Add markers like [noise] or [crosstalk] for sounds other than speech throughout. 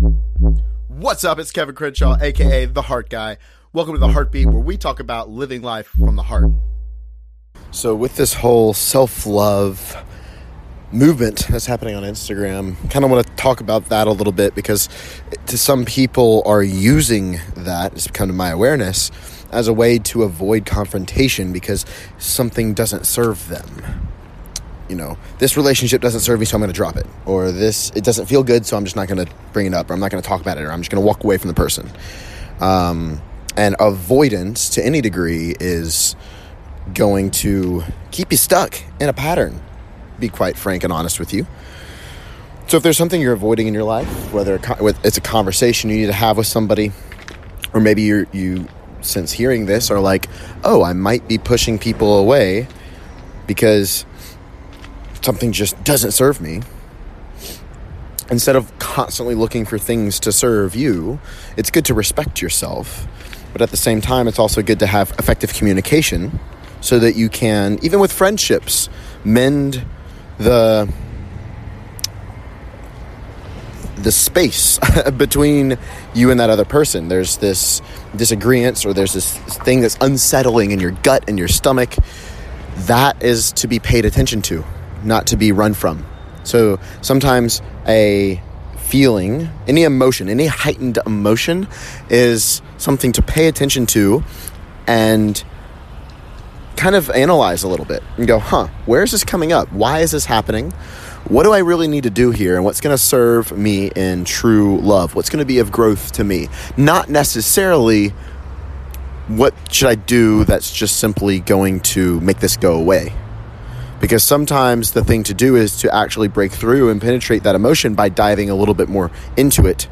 What's up? It's Kevin Crenshaw, aka The Heart Guy. Welcome to The Heartbeat, where we talk about living life from the heart. So, with this whole self love movement that's happening on Instagram, kind of want to talk about that a little bit because to some people are using that, it's come to my awareness, as a way to avoid confrontation because something doesn't serve them you know, this relationship doesn't serve me, so I'm going to drop it. Or this, it doesn't feel good, so I'm just not going to bring it up, or I'm not going to talk about it, or I'm just going to walk away from the person. Um, and avoidance to any degree is going to keep you stuck in a pattern, be quite frank and honest with you. So if there's something you're avoiding in your life, whether it's a conversation you need to have with somebody, or maybe you you since hearing this are like, oh, I might be pushing people away because something just doesn't serve me, instead of constantly looking for things to serve you, it's good to respect yourself. But at the same time, it's also good to have effective communication so that you can, even with friendships, mend the the space [laughs] between you and that other person. There's this disagreement or there's this thing that's unsettling in your gut and your stomach. That is to be paid attention to not to be run from. So sometimes a feeling, any emotion, any heightened emotion is something to pay attention to and kind of analyze a little bit and go, huh, where is this coming up? Why is this happening? What do I really need to do here? And what's going to serve me in true love? What's going to be of growth to me? Not necessarily what should I do that's just simply going to make this go away. Because sometimes the thing to do is to actually break through and penetrate that emotion by diving a little bit more into it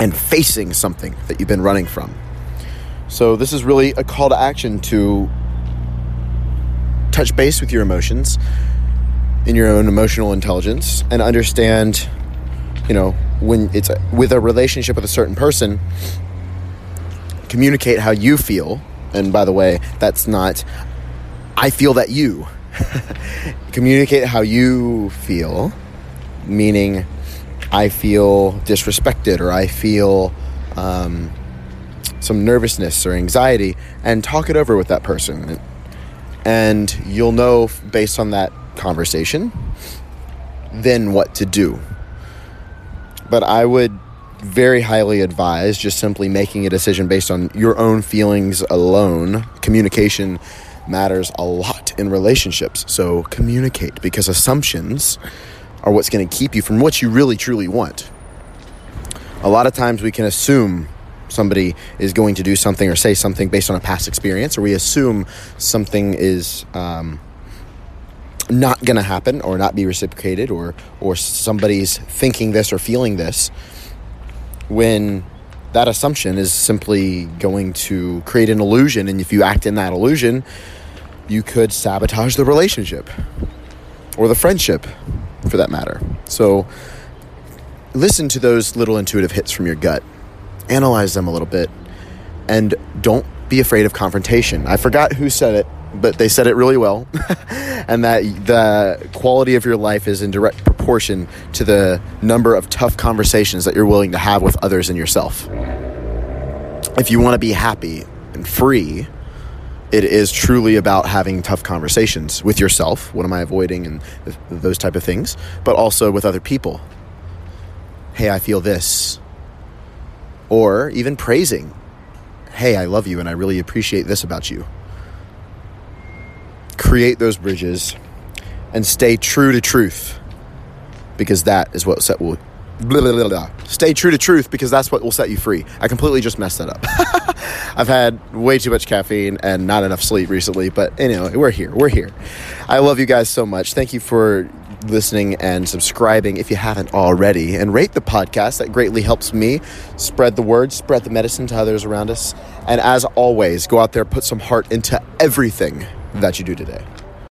and facing something that you've been running from. So, this is really a call to action to touch base with your emotions in your own emotional intelligence and understand, you know, when it's a, with a relationship with a certain person, communicate how you feel. And by the way, that's not, I feel that you. [laughs] communicate how you feel, meaning I feel disrespected or I feel um, some nervousness or anxiety, and talk it over with that person. And you'll know based on that conversation then what to do. But I would very highly advise just simply making a decision based on your own feelings alone. Communication matters a lot in relationships. So communicate because assumptions are what's going to keep you from what you really truly want. A lot of times we can assume somebody is going to do something or say something based on a past experience, or we assume something is um, not going to happen or not be reciprocated, or or somebody's thinking this or feeling this. When that assumption is simply going to create an illusion. And if you act in that illusion, you could sabotage the relationship or the friendship for that matter. So listen to those little intuitive hits from your gut, analyze them a little bit, and don't be afraid of confrontation. I forgot who said it, but they said it really well. [laughs] and that the quality of your life is in direct proportion to the number of tough conversations that you're willing to have with others and yourself. If you want to be happy and free, it is truly about having tough conversations with yourself. What am I avoiding and those type of things, but also with other people. Hey, I feel this. Or even praising. Hey, I love you and I really appreciate this about you create those bridges and stay true to truth because that is what set will blah, blah, blah, stay true to truth because that's what will set you free. I completely just messed that up. [laughs] I've had way too much caffeine and not enough sleep recently, but anyway, we're here. We're here. I love you guys so much. Thank you for listening and subscribing if you haven't already and rate the podcast that greatly helps me spread the word spread the medicine to others around us and as always go out there put some heart into everything that you do today.